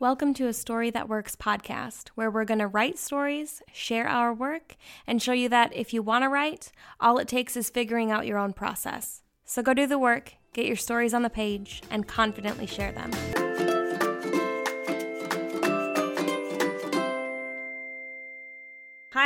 Welcome to a Story That Works podcast, where we're going to write stories, share our work, and show you that if you want to write, all it takes is figuring out your own process. So go do the work, get your stories on the page, and confidently share them.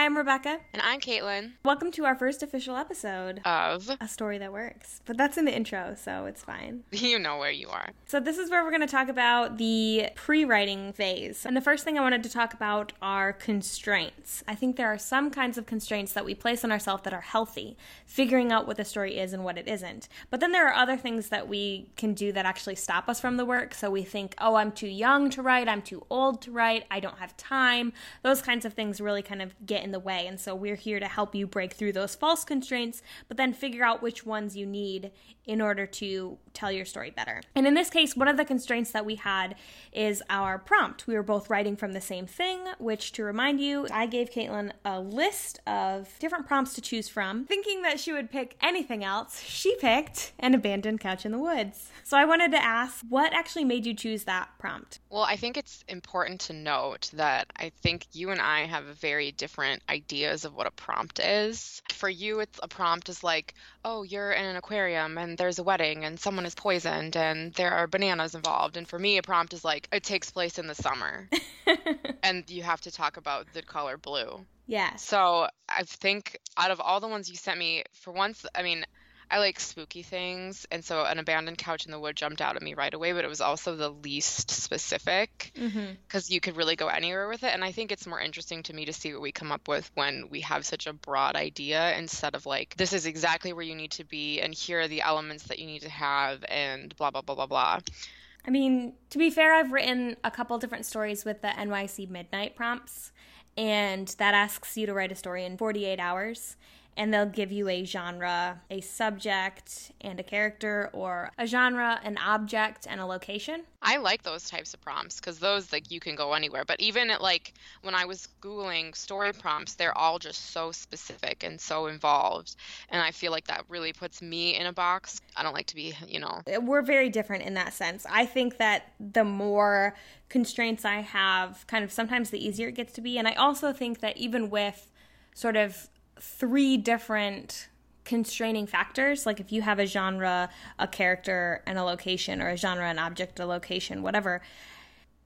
I'm Rebecca. And I'm Caitlin. Welcome to our first official episode of A Story That Works. But that's in the intro, so it's fine. You know where you are. So, this is where we're going to talk about the pre writing phase. And the first thing I wanted to talk about are constraints. I think there are some kinds of constraints that we place on ourselves that are healthy, figuring out what the story is and what it isn't. But then there are other things that we can do that actually stop us from the work. So, we think, oh, I'm too young to write, I'm too old to write, I don't have time. Those kinds of things really kind of get in the way. And so we're here to help you break through those false constraints, but then figure out which ones you need in order to tell your story better. And in this case, one of the constraints that we had is our prompt. We were both writing from the same thing, which to remind you, I gave Caitlin a list of different prompts to choose from, thinking that she would pick anything else. She picked an abandoned couch in the woods. So I wanted to ask, what actually made you choose that prompt? Well, I think it's important to note that I think you and I have a very different ideas of what a prompt is. For you, it's a prompt is like, oh, you're in an aquarium and there's a wedding and someone is poisoned and there are bananas involved. And for me, a prompt is like, it takes place in the summer and you have to talk about the color blue. Yeah. So I think out of all the ones you sent me, for once, I mean, I like spooky things, and so an abandoned couch in the wood jumped out at me right away. But it was also the least specific because mm-hmm. you could really go anywhere with it. And I think it's more interesting to me to see what we come up with when we have such a broad idea instead of like this is exactly where you need to be, and here are the elements that you need to have, and blah blah blah blah blah. I mean, to be fair, I've written a couple different stories with the NYC Midnight prompts, and that asks you to write a story in 48 hours and they'll give you a genre, a subject, and a character, or a genre, an object, and a location. I like those types of prompts because those like you can go anywhere. But even at, like when I was googling story prompts, they're all just so specific and so involved, and I feel like that really puts me in a box. I don't like to be, you know. We're very different in that sense. I think that the more constraints I have, kind of sometimes the easier it gets to be, and I also think that even with sort of three different constraining factors. Like if you have a genre a character and a location or a genre an object a location whatever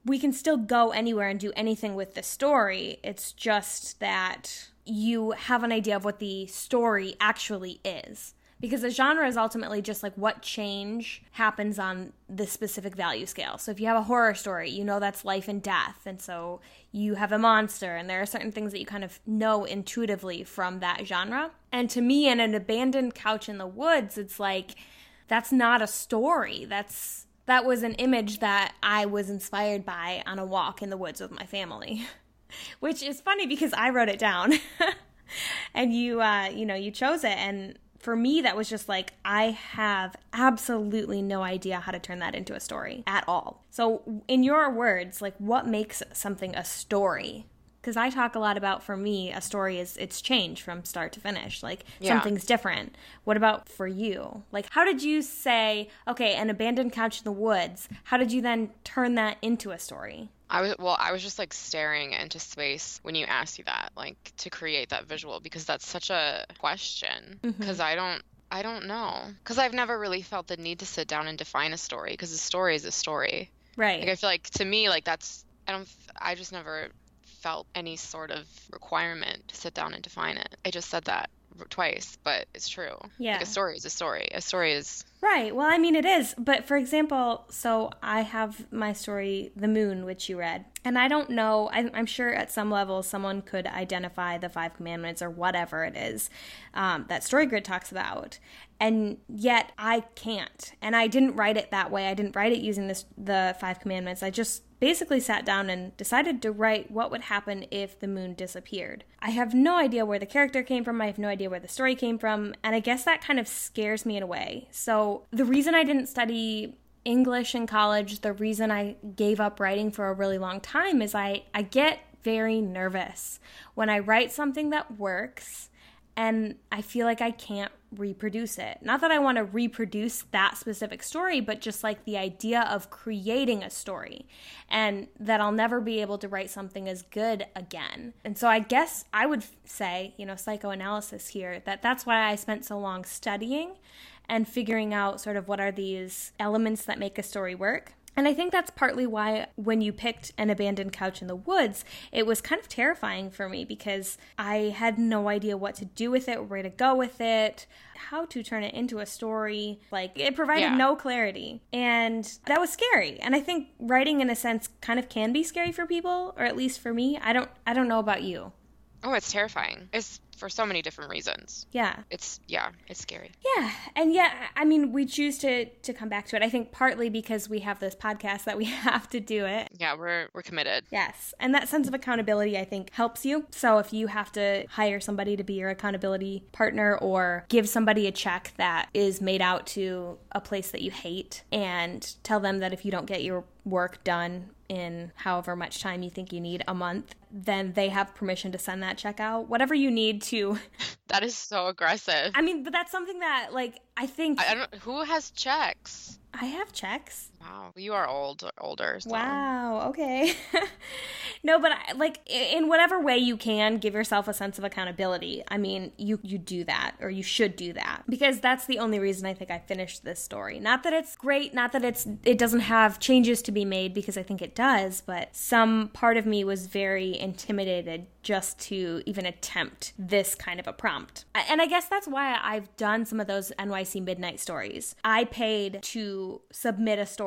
we can still go anywhere and do anything with the story. It's just that you have an idea of what the story actually is because a genre is ultimately just like what change happens on the specific value scale. So if you have a horror story, you know that's life and death, and so you have a monster, and there are certain things that you kind of know intuitively from that genre. And to me, in an abandoned couch in the woods, it's like that's not a story. That's that was an image that I was inspired by on a walk in the woods with my family. Which is funny because I wrote it down. and you uh, you know, you chose it and for me, that was just like, I have absolutely no idea how to turn that into a story at all. So, in your words, like, what makes something a story? Because I talk a lot about, for me, a story is it's change from start to finish. Like, yeah. something's different. What about for you? Like, how did you say, okay, an abandoned couch in the woods, how did you then turn that into a story? I was well, I was just like staring into space when you asked you that, like to create that visual because that's such a question because mm-hmm. I don't I don't know because I've never really felt the need to sit down and define a story because a story is a story. Right. Like I feel like to me like that's I don't I just never felt any sort of requirement to sit down and define it. I just said that twice, but it's true. Yeah. Like a story is a story. A story is Right. Well, I mean, it is. But for example, so I have my story, The Moon, which you read. And I don't know, I, am sure at some level someone could identify the Five Commandments or whatever it is um, that StoryGrid talks about. And yet I can't. And I didn't write it that way. I didn't write it using this, the Five Commandments. I just basically sat down and decided to write what would happen if the moon disappeared. I have no idea where the character came from, I have no idea where the story came from, and I guess that kind of scares me in a way. So, the reason I didn't study English in college, the reason I gave up writing for a really long time is I, I get very nervous when I write something that works and I feel like I can't reproduce it. Not that I want to reproduce that specific story, but just like the idea of creating a story and that I'll never be able to write something as good again. And so I guess I would say, you know, psychoanalysis here, that that's why I spent so long studying and figuring out sort of what are these elements that make a story work. And I think that's partly why when you picked an abandoned couch in the woods, it was kind of terrifying for me because I had no idea what to do with it, where to go with it, how to turn it into a story. Like it provided yeah. no clarity. And that was scary. And I think writing in a sense kind of can be scary for people, or at least for me. I don't I don't know about you. Oh, it's terrifying. It's for so many different reasons. Yeah. It's yeah, it's scary. Yeah. And yeah, I mean, we choose to to come back to it. I think partly because we have this podcast that we have to do it. Yeah, we're we're committed. Yes. And that sense of accountability I think helps you. So if you have to hire somebody to be your accountability partner or give somebody a check that is made out to a place that you hate and tell them that if you don't get your work done in however much time you think you need a month, then they have permission to send that check out. Whatever you need to. That is so aggressive. I mean, but that's something that, like, I think. I don't. Who has checks? I have checks. Wow, you are old, older. So. Wow. Okay. no, but I, like in whatever way you can, give yourself a sense of accountability. I mean, you you do that, or you should do that, because that's the only reason I think I finished this story. Not that it's great, not that it's it doesn't have changes to be made, because I think it does, but some part of me was very intimidated just to even attempt this kind of a prompt. And I guess that's why I've done some of those NYC Midnight stories. I paid to submit a story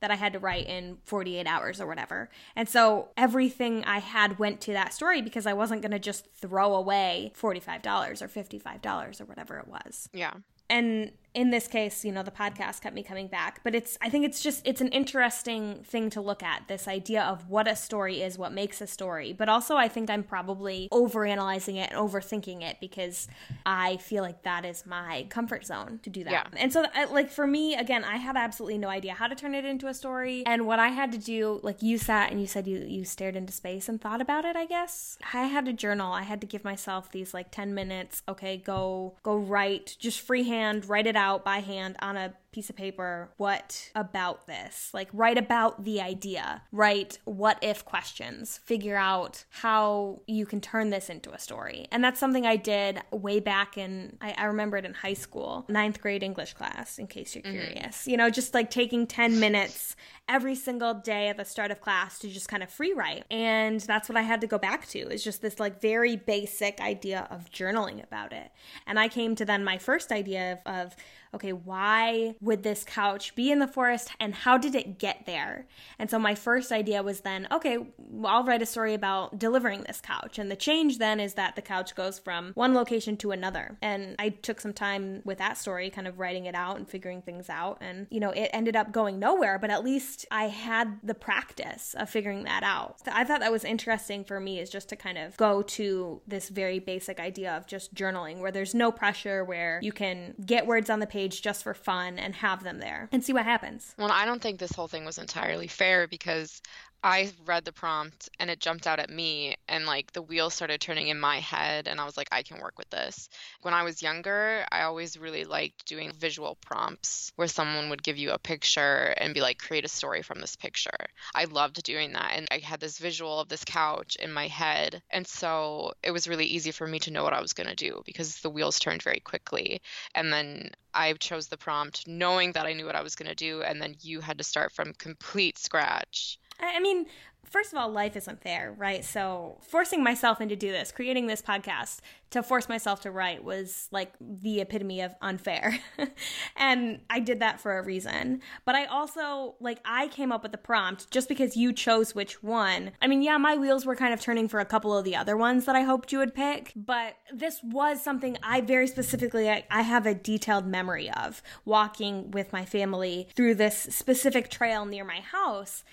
that I had to write in 48 hours or whatever. And so everything I had went to that story because I wasn't going to just throw away $45 or $55 or whatever it was. Yeah. And in this case, you know, the podcast kept me coming back. But it's, I think it's just, it's an interesting thing to look at this idea of what a story is, what makes a story. But also, I think I'm probably overanalyzing it and overthinking it because I feel like that is my comfort zone to do that. Yeah. And so, like, for me, again, I had absolutely no idea how to turn it into a story. And what I had to do, like, you sat and you said you, you stared into space and thought about it, I guess. I had to journal. I had to give myself these, like, 10 minutes. Okay, go, go write, just freehand, write it out out by hand on a piece of paper what about this? Like write about the idea. Write what if questions. Figure out how you can turn this into a story. And that's something i did way back in i, I remember it in high school ninth grade english class in case you're mm-hmm. curious. You know just like taking 10 minutes every single day at the start of class to just kind of free write. And that's what i had to go back to is just this like very basic idea of journaling about it. And i came to then my first idea of, of okay, why would this couch be in the forest and how did it get there? And so my first idea was then, okay, well, I'll write a story about delivering this couch. And the change then is that the couch goes from one location to another. And I took some time with that story, kind of writing it out and figuring things out. And, you know, it ended up going nowhere, but at least I had the practice of figuring that out. So I thought that was interesting for me is just to kind of go to this very basic idea of just journaling where there's no pressure, where you can get words on the page page just for fun and have them there and see what happens. Well, I don't think this whole thing was entirely fair because I read the prompt and it jumped out at me and like the wheels started turning in my head and I was like I can work with this. When I was younger, I always really liked doing visual prompts where someone would give you a picture and be like create a story from this picture. I loved doing that and I had this visual of this couch in my head and so it was really easy for me to know what I was going to do because the wheels turned very quickly and then I chose the prompt knowing that I knew what I was going to do and then you had to start from complete scratch I mean, first of all, life isn't fair, right? So forcing myself into do this, creating this podcast to force myself to write was like the epitome of unfair. and I did that for a reason. But I also, like, I came up with the prompt just because you chose which one. I mean, yeah, my wheels were kind of turning for a couple of the other ones that I hoped you would pick, but this was something I very specifically, I, I have a detailed memory of walking with my family through this specific trail near my house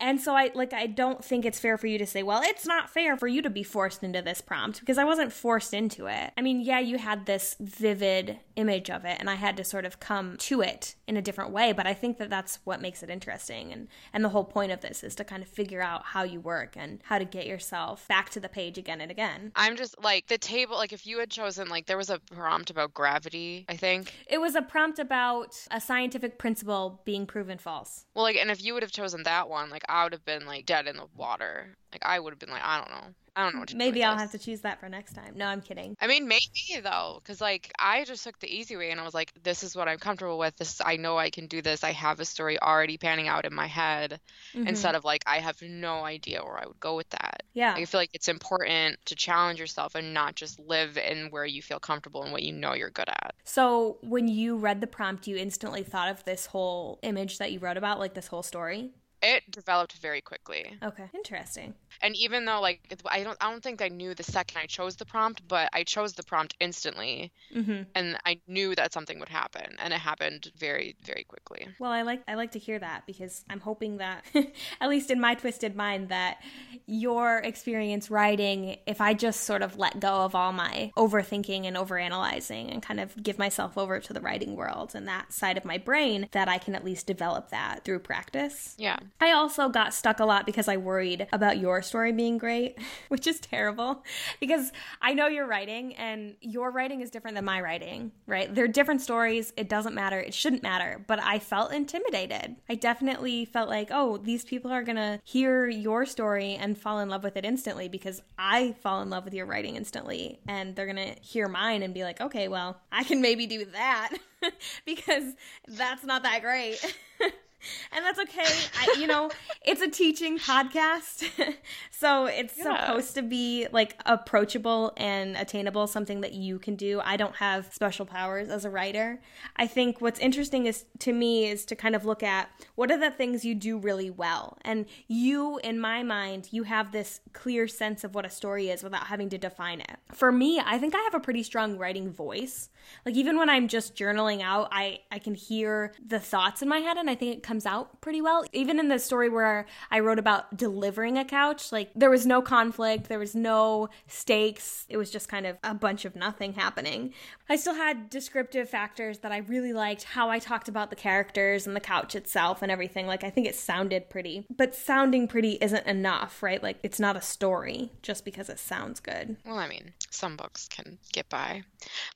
and so I like I don't think it's fair for you to say, well, it's not fair for you to be forced into this prompt because I wasn't forced into it. I mean, yeah, you had this vivid image of it and I had to sort of come to it in a different way. But I think that that's what makes it interesting. And, and the whole point of this is to kind of figure out how you work and how to get yourself back to the page again and again. I'm just like the table, like if you had chosen, like there was a prompt about gravity, I think. It was a prompt about a scientific principle being proven false. Well, like, and if you would have chosen that one, like I would have been like dead in the water. Like I would have been like, I don't know. I don't know what to Maybe I'll this. have to choose that for next time. No, I'm kidding. I mean, maybe though, because like I just took the easy way and I was like, this is what I'm comfortable with. This I know I can do this. I have a story already panning out in my head, mm-hmm. instead of like I have no idea where I would go with that. Yeah, I feel like it's important to challenge yourself and not just live in where you feel comfortable and what you know you're good at. So when you read the prompt, you instantly thought of this whole image that you wrote about, like this whole story. It developed very quickly. Okay, interesting. And even though like I don't I don't think I knew the second I chose the prompt, but I chose the prompt instantly, mm-hmm. and I knew that something would happen, and it happened very very quickly. Well, I like I like to hear that because I'm hoping that, at least in my twisted mind, that your experience writing, if I just sort of let go of all my overthinking and overanalyzing and kind of give myself over to the writing world and that side of my brain, that I can at least develop that through practice. Yeah. I also got stuck a lot because I worried about your story being great, which is terrible because I know you're writing and your writing is different than my writing, right? They're different stories. It doesn't matter. It shouldn't matter. But I felt intimidated. I definitely felt like, oh, these people are going to hear your story and fall in love with it instantly because I fall in love with your writing instantly. And they're going to hear mine and be like, okay, well, I can maybe do that because that's not that great. and that's okay. I, you know, it's a teaching podcast, so it's yeah. supposed to be like approachable and attainable, something that you can do. I don't have special powers as a writer. I think what's interesting is to me is to kind of look at what are the things you do really well, and you, in my mind, you have this clear sense of what a story is without having to define it. For me, I think I have a pretty strong writing voice. Like even when I'm just journaling out, I I can hear the thoughts in my head, and I think it comes out pretty well. Even in the story where I wrote about delivering a couch, like there was no conflict, there was no stakes. It was just kind of a bunch of nothing happening. I still had descriptive factors that I really liked, how I talked about the characters and the couch itself and everything. Like I think it sounded pretty, but sounding pretty isn't enough, right? Like it's not a story just because it sounds good. Well, I mean, some books can get by.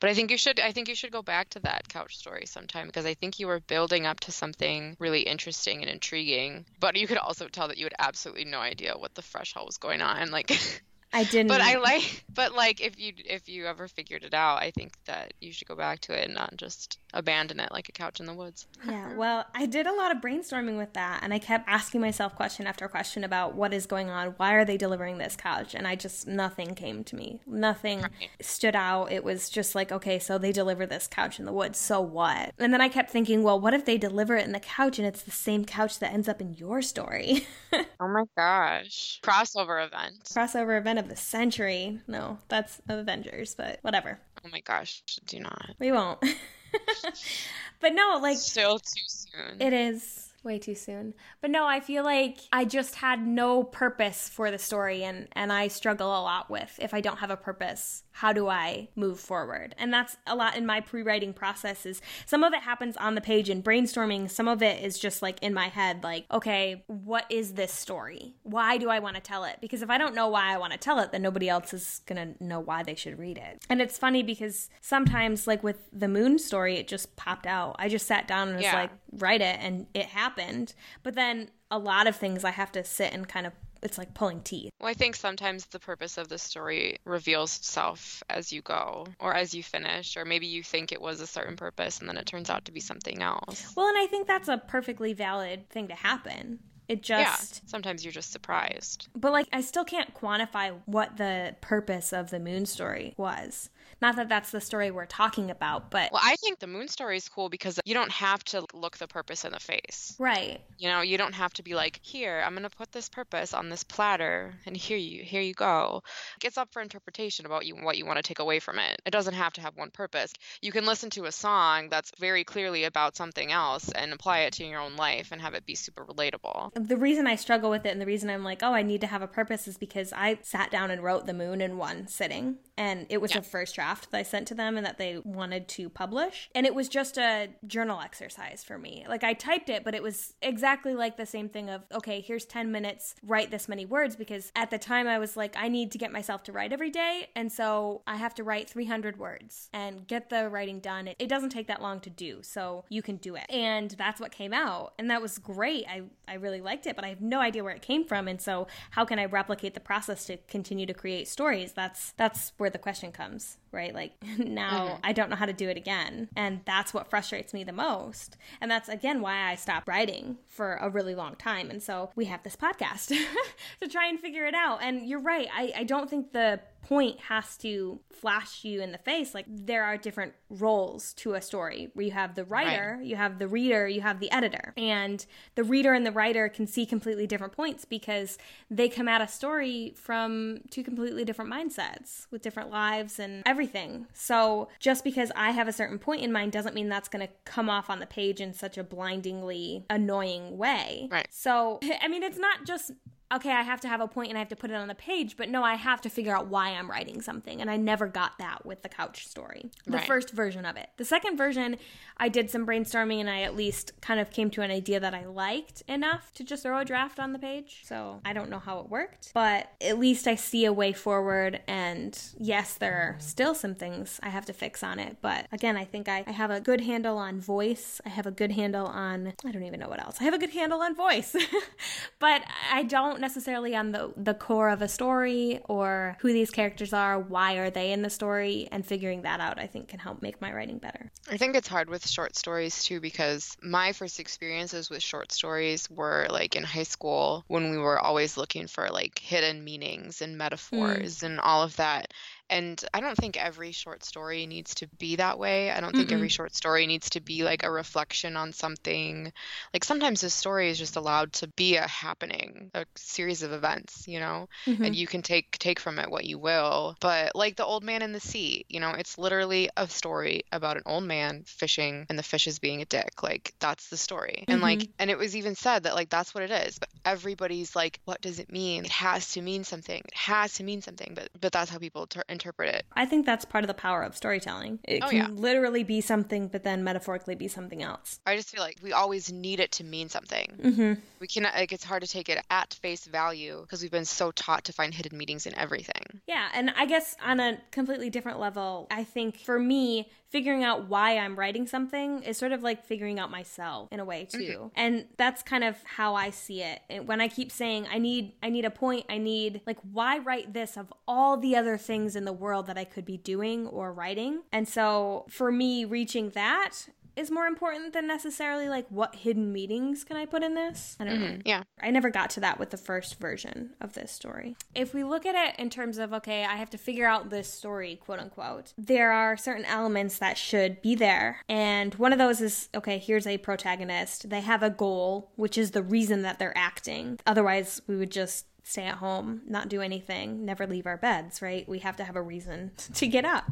But I think you should I think you should go back to that couch story sometime because I think you were building up to something really interesting and intriguing. But you could also tell that you had absolutely no idea what the fresh hell was going on. Like I didn't. But I like. But like, if you if you ever figured it out, I think that you should go back to it and not just abandon it like a couch in the woods. yeah. Well, I did a lot of brainstorming with that, and I kept asking myself question after question about what is going on. Why are they delivering this couch? And I just nothing came to me. Nothing right. stood out. It was just like, okay, so they deliver this couch in the woods. So what? And then I kept thinking, well, what if they deliver it in the couch and it's the same couch that ends up in your story? oh my gosh! Crossover event. Crossover event of the century. No, that's Avengers, but whatever. Oh my gosh, do not. We won't. but no, like still too soon. It is way too soon. But no, I feel like I just had no purpose for the story and and I struggle a lot with if I don't have a purpose, how do I move forward? And that's a lot in my pre-writing process is some of it happens on the page in brainstorming, some of it is just like in my head like, okay, what is this story? Why do I want to tell it? Because if I don't know why I want to tell it, then nobody else is going to know why they should read it. And it's funny because sometimes like with the moon story, it just popped out. I just sat down and was yeah. like, write it and it happened. But then a lot of things I have to sit and kind of it's like pulling teeth. Well, I think sometimes the purpose of the story reveals itself as you go or as you finish, or maybe you think it was a certain purpose and then it turns out to be something else. Well, and I think that's a perfectly valid thing to happen. It just yeah, sometimes you're just surprised. But like I still can't quantify what the purpose of the moon story was. Not that that's the story we're talking about, but Well, I think the moon story is cool because you don't have to look the purpose in the face. Right. You know, you don't have to be like, "Here, I'm going to put this purpose on this platter and here you here you go." It's up for interpretation about you what you want to take away from it. It doesn't have to have one purpose. You can listen to a song that's very clearly about something else and apply it to your own life and have it be super relatable. The reason I struggle with it and the reason I'm like, "Oh, I need to have a purpose" is because I sat down and wrote the moon in one sitting and it was yeah. the first draft draft that I sent to them and that they wanted to publish. And it was just a journal exercise for me. Like I typed it, but it was exactly like the same thing of, okay, here's 10 minutes, write this many words. Because at the time I was like, I need to get myself to write every day. And so I have to write 300 words and get the writing done. It, it doesn't take that long to do. So you can do it. And that's what came out. And that was great. I, I really liked it, but I have no idea where it came from. And so how can I replicate the process to continue to create stories? That's, that's where the question comes right? Like now mm-hmm. I don't know how to do it again. And that's what frustrates me the most. And that's again why I stopped writing for a really long time. And so we have this podcast to try and figure it out. And you're right. I, I don't think the point has to flash you in the face. Like there are different roles to a story where you have the writer, right. you have the reader, you have the editor. And the reader and the writer can see completely different points because they come at a story from two completely different mindsets with different lives and everything everything. So just because I have a certain point in mind doesn't mean that's going to come off on the page in such a blindingly annoying way. Right. So, I mean, it's not just okay, I have to have a point and I have to put it on the page, but no, I have to figure out why I'm writing something. And I never got that with the couch story, the right. first version of it. The second version, I did some brainstorming and I at least kind of came to an idea that I liked enough to just throw a draft on the page. So I don't know how it worked, but at least I see a way forward. And yes, there are still some things I have to fix on it. But again, I think I, I have a good handle on voice. I have a good handle on, I don't even know what else. I have a good handle on voice, but I don't necessarily on the, the core of a story or who these characters are, why are they in the story, and figuring that out, I think can help make my writing better. I think it's hard with short stories too because my first experiences with short stories were like in high school when we were always looking for like hidden meanings and metaphors mm. and all of that. And I don't think every short story needs to be that way. I don't think Mm-mm. every short story needs to be like a reflection on something. Like sometimes a story is just allowed to be a happening, a series of events, you know, mm-hmm. and you can take take from it what you will. But like the old man in the sea, you know, it's literally a story about an old man fishing and the fish is being a dick. Like that's the story. Mm-hmm. And like mm-hmm. and it was even said that like that's what it is. But everybody's like, what does it mean? It has to mean something. It has to mean something. But but that's how people ter- interpret it. I think that's part of the power of storytelling. It oh, can yeah. literally be something, but then metaphorically be something else. I just feel like we always need it to mean something. Mm-hmm. We cannot, like, it's hard to take it at face value because we've been so taught to find hidden meanings in everything. Yeah. And I guess on a completely different level, I think for me, figuring out why I'm writing something is sort of like figuring out myself in a way too. Mm-hmm. And that's kind of how I see it. And when I keep saying I need I need a point, I need like why write this of all the other things in the world that I could be doing or writing. And so for me reaching that is more important than necessarily like what hidden meanings can I put in this? I don't mm-hmm. know. Yeah. I never got to that with the first version of this story. If we look at it in terms of, okay, I have to figure out this story, quote unquote, there are certain elements that should be there. And one of those is, okay, here's a protagonist. They have a goal, which is the reason that they're acting. Otherwise, we would just stay at home, not do anything, never leave our beds, right? We have to have a reason to get up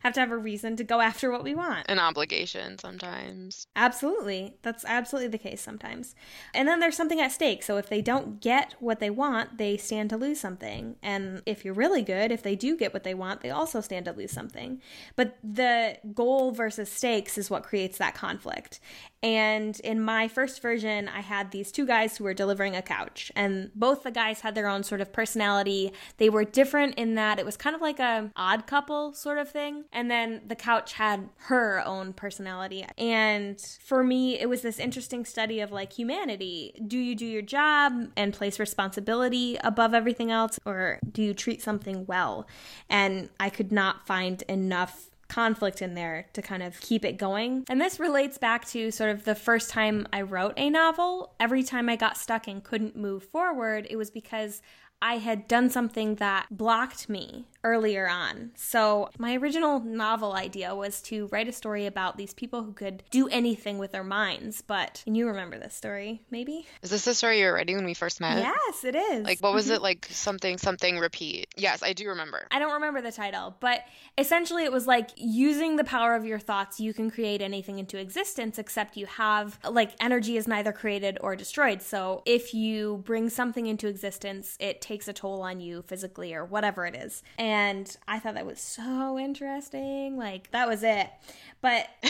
have to have a reason to go after what we want. An obligation sometimes. Absolutely. That's absolutely the case sometimes. And then there's something at stake. So if they don't get what they want, they stand to lose something. And if you're really good, if they do get what they want, they also stand to lose something. But the goal versus stakes is what creates that conflict. And in my first version, I had these two guys who were delivering a couch, and both the guys had their own sort of personality. They were different in that it was kind of like a odd couple sort of thing. And then the couch had her own personality. And for me, it was this interesting study of like humanity. Do you do your job and place responsibility above everything else, or do you treat something well? And I could not find enough conflict in there to kind of keep it going. And this relates back to sort of the first time I wrote a novel. Every time I got stuck and couldn't move forward, it was because I had done something that blocked me earlier on. So, my original novel idea was to write a story about these people who could do anything with their minds. But, and you remember this story, maybe? Is this the story you were writing when we first met? Yes, it is. Like, what was mm-hmm. it like? Something, something, repeat. Yes, I do remember. I don't remember the title, but essentially it was like using the power of your thoughts, you can create anything into existence, except you have, like, energy is neither created or destroyed. So, if you bring something into existence, it takes a toll on you physically or whatever it is. And I thought that was so interesting. Like, that was it. But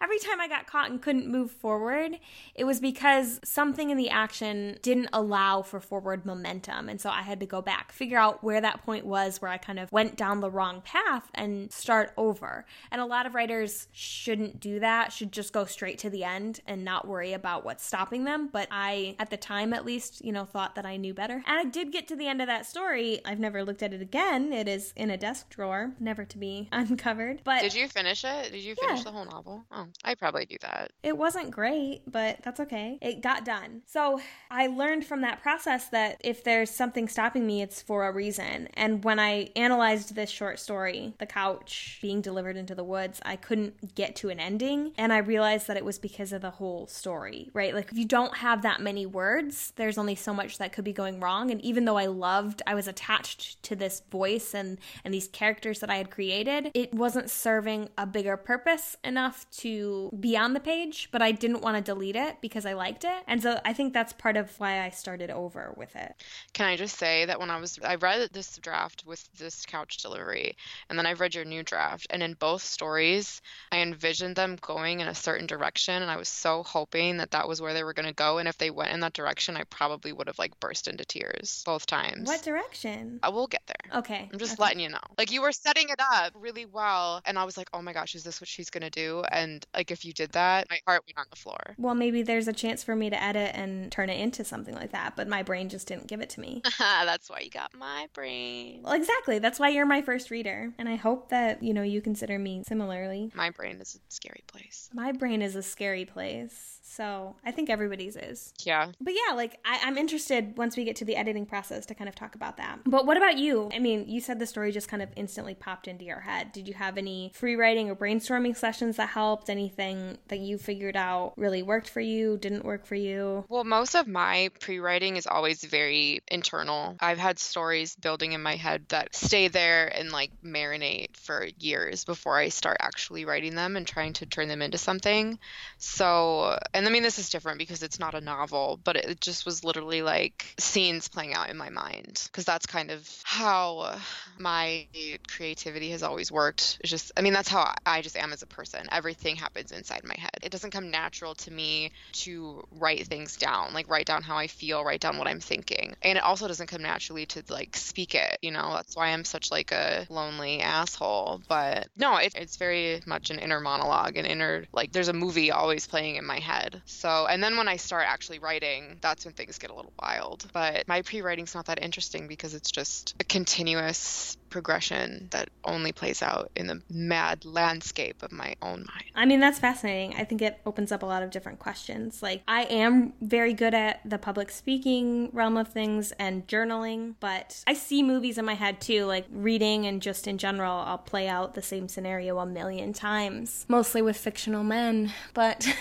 every time I got caught and couldn't move forward, it was because something in the action didn't allow for forward momentum. And so I had to go back, figure out where that point was where I kind of went down the wrong path and start over. And a lot of writers shouldn't do that, should just go straight to the end and not worry about what's stopping them. But I, at the time at least, you know, thought that I knew better. And I did get to the end of that story. I've never looked at it again. It is in a desk drawer, never to be uncovered. But did you finish it? Did you finish yeah. the whole novel? Oh, I probably do that. It wasn't great, but that's okay. It got done. So I learned from that process that if there's something stopping me, it's for a reason. And when I analyzed this short story, The Couch being delivered into the woods, I couldn't get to an ending. And I realized that it was because of the whole story, right? Like if you don't have that many words, there's only so much that could be going wrong. And even though I loved, I was attached to this voice and, and these characters that I had created, it wasn't serving a bigger purpose enough to be on the page, but I didn't want to delete it because I liked it. And so I think that's part of why I started over with it. Can I just say that when I was, I read this draft with this couch delivery, and then I've read your new draft, and in both stories, I envisioned them going in a certain direction, and I was so hoping that that was where they were going to go. And if they went in that direction, I probably would have like burst into tears both times. What direction? I will get there. Okay. I'm just okay. letting you know. Like you were setting it up really well, and I was like, oh my gosh, is this what she's gonna do? And like if you did that, my heart went on the floor. Well, maybe there's a chance for me to edit and turn it into something like that, but my brain just didn't give it to me. That's why you got my brain. Well, exactly. That's why you're my first reader, and I hope that you know you consider me similarly. My brain is a scary place. My brain is a scary place. So I think everybody's is. Yeah. But yeah, like I, I'm interested once we get to the editing process to kind of talk about that. But what about you? I mean, you said the story just kind of instantly popped into your head. Did you have any free writing or brainstorming sessions that helped? Anything that you figured out really worked for you, didn't work for you? Well, most of my pre writing is always very internal. I've had stories building in my head that stay there and like marinate for years before I start actually writing them and trying to turn them into something. So, and I mean, this is different because it's not a novel, but it just was literally like scenes playing out in my mind because that's kind of how my creativity has always worked. It's just, I mean, that's how I just am as a person. Everything happens inside my head. It doesn't come natural to me to write things down, like write down how I feel, write down what I'm thinking. And it also doesn't come naturally to like speak it, you know, that's why I'm such like a lonely asshole. But no, it, it's very much an inner monologue, an inner, like, there's a movie always playing in my head. So, and then when I start actually writing, that's when things get a little wild. But my pre writing's not that interesting because it's just a continuous progression that only plays out in the mad landscape of my own mind. I mean, that's fascinating. I think it opens up a lot of different questions. Like, I am very good at the public speaking realm of things and journaling, but I see movies in my head too, like reading and just in general, I'll play out the same scenario a million times, mostly with fictional men, but.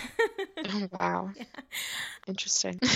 oh, wow. Yeah. Interesting.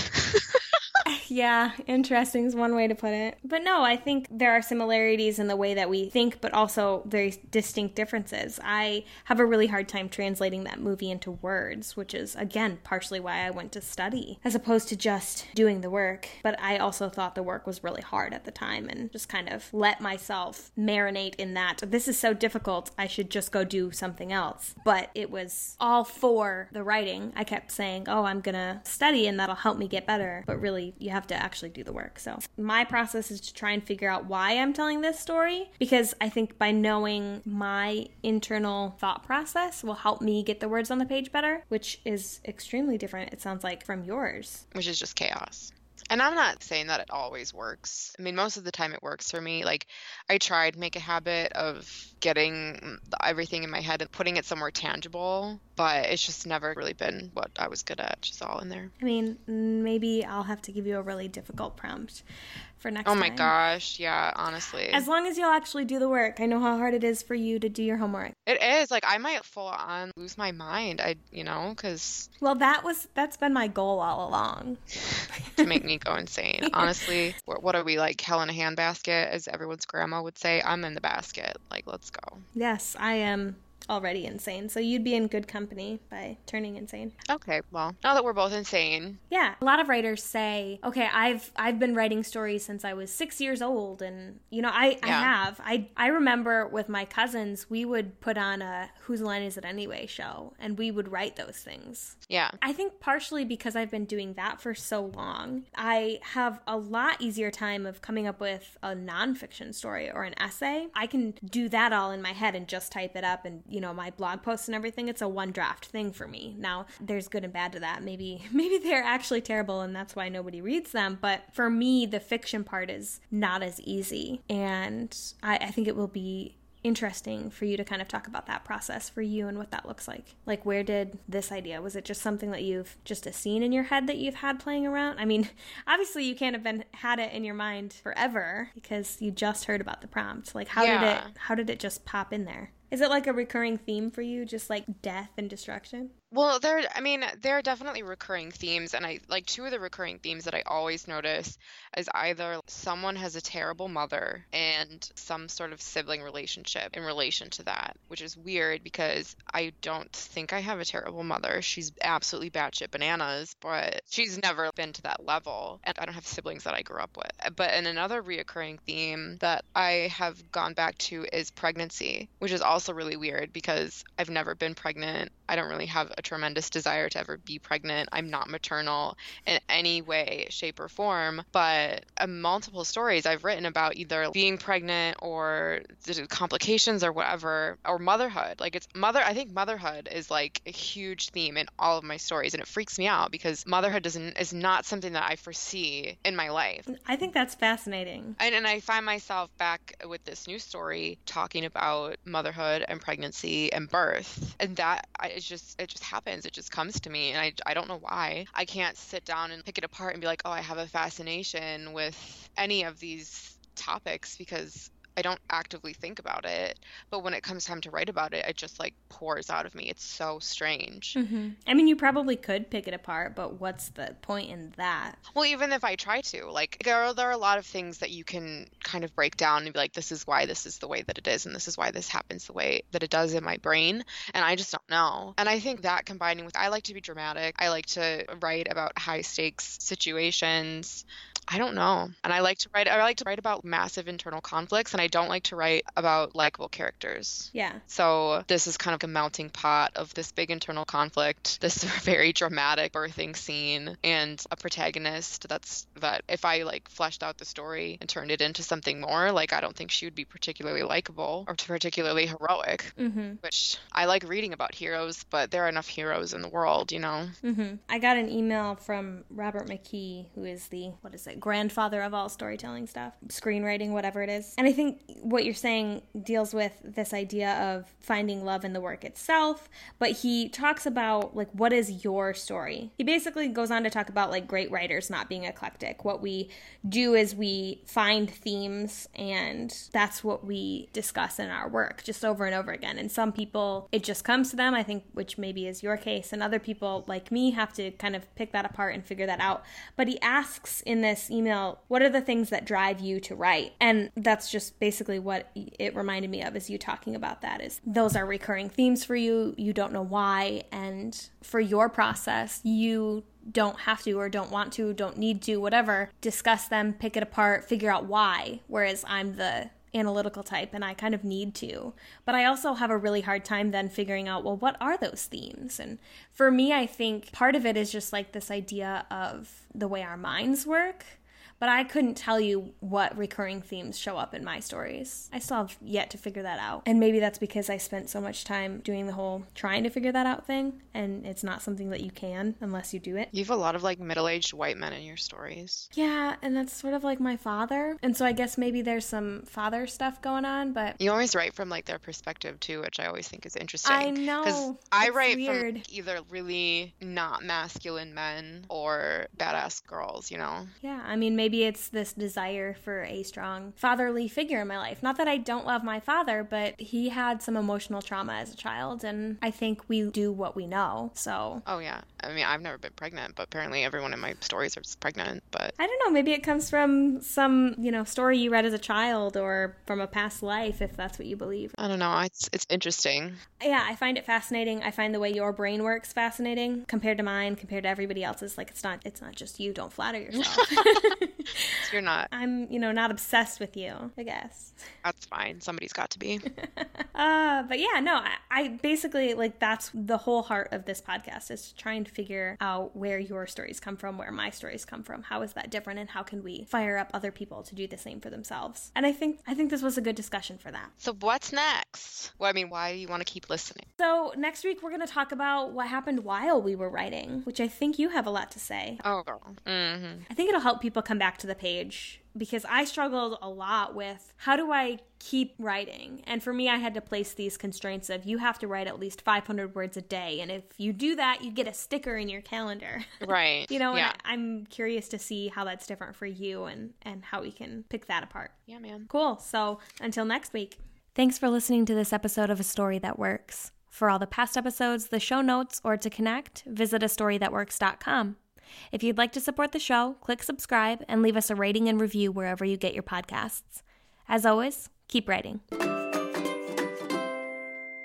yeah, interesting is one way to put it. But no, I think there are similarities in the way that we think, but also very distinct differences. I have a really hard time translating that movie into words, which is, again, partially why I went to study, as opposed to just doing the work. But I also thought the work was really hard at the time and just kind of let myself marinate in that. This is so difficult, I should just go do something else. But it was all for the writing. I kept saying, oh, I'm gonna study and that'll help me get better. But really, you have to actually do the work. So, my process is to try and figure out why I'm telling this story because I think by knowing my internal thought process will help me get the words on the page better, which is extremely different, it sounds like, from yours. Which is just chaos. And I'm not saying that it always works. I mean, most of the time it works for me. Like, I tried make a habit of getting everything in my head and putting it somewhere tangible, but it's just never really been what I was good at. Just all in there. I mean, maybe I'll have to give you a really difficult prompt for next Oh my time. gosh, yeah, honestly. As long as you'll actually do the work. I know how hard it is for you to do your homework. It is. Like I might full on lose my mind. I, you know, cuz Well, that was that's been my goal all along. to make me go insane. Honestly, what are we like hell in a handbasket as everyone's grandma would say? I'm in the basket. Like, let's go. Yes, I am already insane. So you'd be in good company by turning insane. Okay, well, now that we're both insane. Yeah. A lot of writers say, okay, I've I've been writing stories since I was six years old and you know, I, yeah. I have. I I remember with my cousins we would put on a Whose Line Is It Anyway show and we would write those things. Yeah. I think partially because I've been doing that for so long, I have a lot easier time of coming up with a nonfiction story or an essay. I can do that all in my head and just type it up and, you know, my blog posts and everything. It's a one draft thing for me. Now, there's good and bad to that. Maybe maybe they're actually terrible and that's why nobody reads them. But for me, the fiction part is not as easy. And I, I think it will be interesting for you to kind of talk about that process for you and what that looks like. Like, where did this idea? Was it just something that you've just a scene in your head that you've had playing around? I mean, obviously you can't have been had it in your mind forever because you just heard about the prompt. Like, how yeah. did it? How did it just pop in there? Is it like a recurring theme for you, just like death and destruction? Well, there, I mean, there are definitely recurring themes, and I like two of the recurring themes that I always notice is either someone has a terrible mother and some sort of sibling relationship in relation to that, which is weird because I don't think I have a terrible mother. She's absolutely batshit bananas, but she's never been to that level, and I don't have siblings that I grew up with. Uh, but in another reoccurring theme that I have gone back to is pregnancy, which is also really weird because I've never been pregnant. I don't really have a tremendous desire to ever be pregnant. I'm not maternal in any way, shape, or form. But uh, multiple stories I've written about either being pregnant or the complications or whatever, or motherhood. Like it's mother, I think motherhood is like a huge theme in all of my stories. And it freaks me out because motherhood doesn't, is not something that I foresee in my life. I think that's fascinating. And, and I find myself back with this new story talking about motherhood and pregnancy and birth. And that I, it's just, it just happens. It just comes to me, and I, I don't know why. I can't sit down and pick it apart and be like, oh, I have a fascination with any of these topics because I don't actively think about it, but when it comes time to write about it, it just like pours out of me. It's so strange. Mm-hmm. I mean, you probably could pick it apart, but what's the point in that? Well, even if I try to, like, there are, there are a lot of things that you can kind of break down and be like, this is why this is the way that it is, and this is why this happens the way that it does in my brain. And I just don't know. And I think that combining with, I like to be dramatic, I like to write about high stakes situations. I don't know. And I like to write I like to write about massive internal conflicts and I don't like to write about likable characters. Yeah. So this is kind of a melting pot of this big internal conflict, this very dramatic birthing scene and a protagonist that's that if I like fleshed out the story and turned it into something more, like I don't think she would be particularly likable or particularly heroic. Mm-hmm. Which I like reading about heroes, but there are enough heroes in the world, you know. Mm-hmm. I got an email from Robert McKee, who is the what is it grandfather of all storytelling stuff, screenwriting, whatever it is. And I think what you're saying deals with this idea of finding love in the work itself, but he talks about like what is your story. He basically goes on to talk about like great writers not being eclectic. What we do is we find themes and that's what we discuss in our work just over and over again. And some people it just comes to them, I think which maybe is your case, and other people like me have to kind of pick that apart and figure that out. But he asks in this email, what are the things that drive you to write? And that's just basically what it reminded me of is you talking about that is those are recurring themes for you. You don't know why. And for your process, you don't have to or don't want to, don't need to, whatever, discuss them, pick it apart, figure out why. Whereas I'm the analytical type and I kind of need to. But I also have a really hard time then figuring out, well, what are those themes? And for me, I think part of it is just like this idea of the way our minds work but I couldn't tell you what recurring themes show up in my stories. I still have yet to figure that out. And maybe that's because I spent so much time doing the whole trying to figure that out thing, and it's not something that you can unless you do it. You have a lot of like middle aged white men in your stories. Yeah, and that's sort of like my father. And so I guess maybe there's some father stuff going on, but. You always write from like their perspective too, which I always think is interesting. I know. Because I write weird. from either really not masculine men or badass girls, you know? Yeah, I mean, maybe maybe it's this desire for a strong fatherly figure in my life. Not that I don't love my father, but he had some emotional trauma as a child, and I think we do what we know. So. Oh yeah, I mean I've never been pregnant, but apparently everyone in my stories is pregnant. But I don't know. Maybe it comes from some you know story you read as a child or from a past life, if that's what you believe. I don't know. It's it's interesting. Yeah, I find it fascinating. I find the way your brain works fascinating compared to mine, compared to everybody else's. Like it's not it's not just you. Don't flatter yourself. You're not. I'm you know not obsessed with you. I guess. That's fine. Somebody's got to be. uh, but yeah, no. I, I basically like that's the whole heart of this podcast is trying to figure out where your stories come from, where my stories come from. How is that different, and how can we fire up other people to do the same for themselves? And I think I think this was a good discussion for that. So what's next? Well, I mean, why do you want to keep listening? So next week we're going to talk about what happened while we were writing, which I think you have a lot to say. Oh, girl. Mm-hmm. I think it'll help people come back to the page because I struggled a lot with how do I keep writing? And for me, I had to place these constraints of you have to write at least 500 words a day. And if you do that, you get a sticker in your calendar. Right. you know, yeah. I, I'm curious to see how that's different for you and, and how we can pick that apart. Yeah, man. Cool. So until next week. Thanks for listening to this episode of A Story That Works. For all the past episodes, the show notes, or to connect, visit astorythatworks.com. If you'd like to support the show, click subscribe and leave us a rating and review wherever you get your podcasts. As always, keep writing.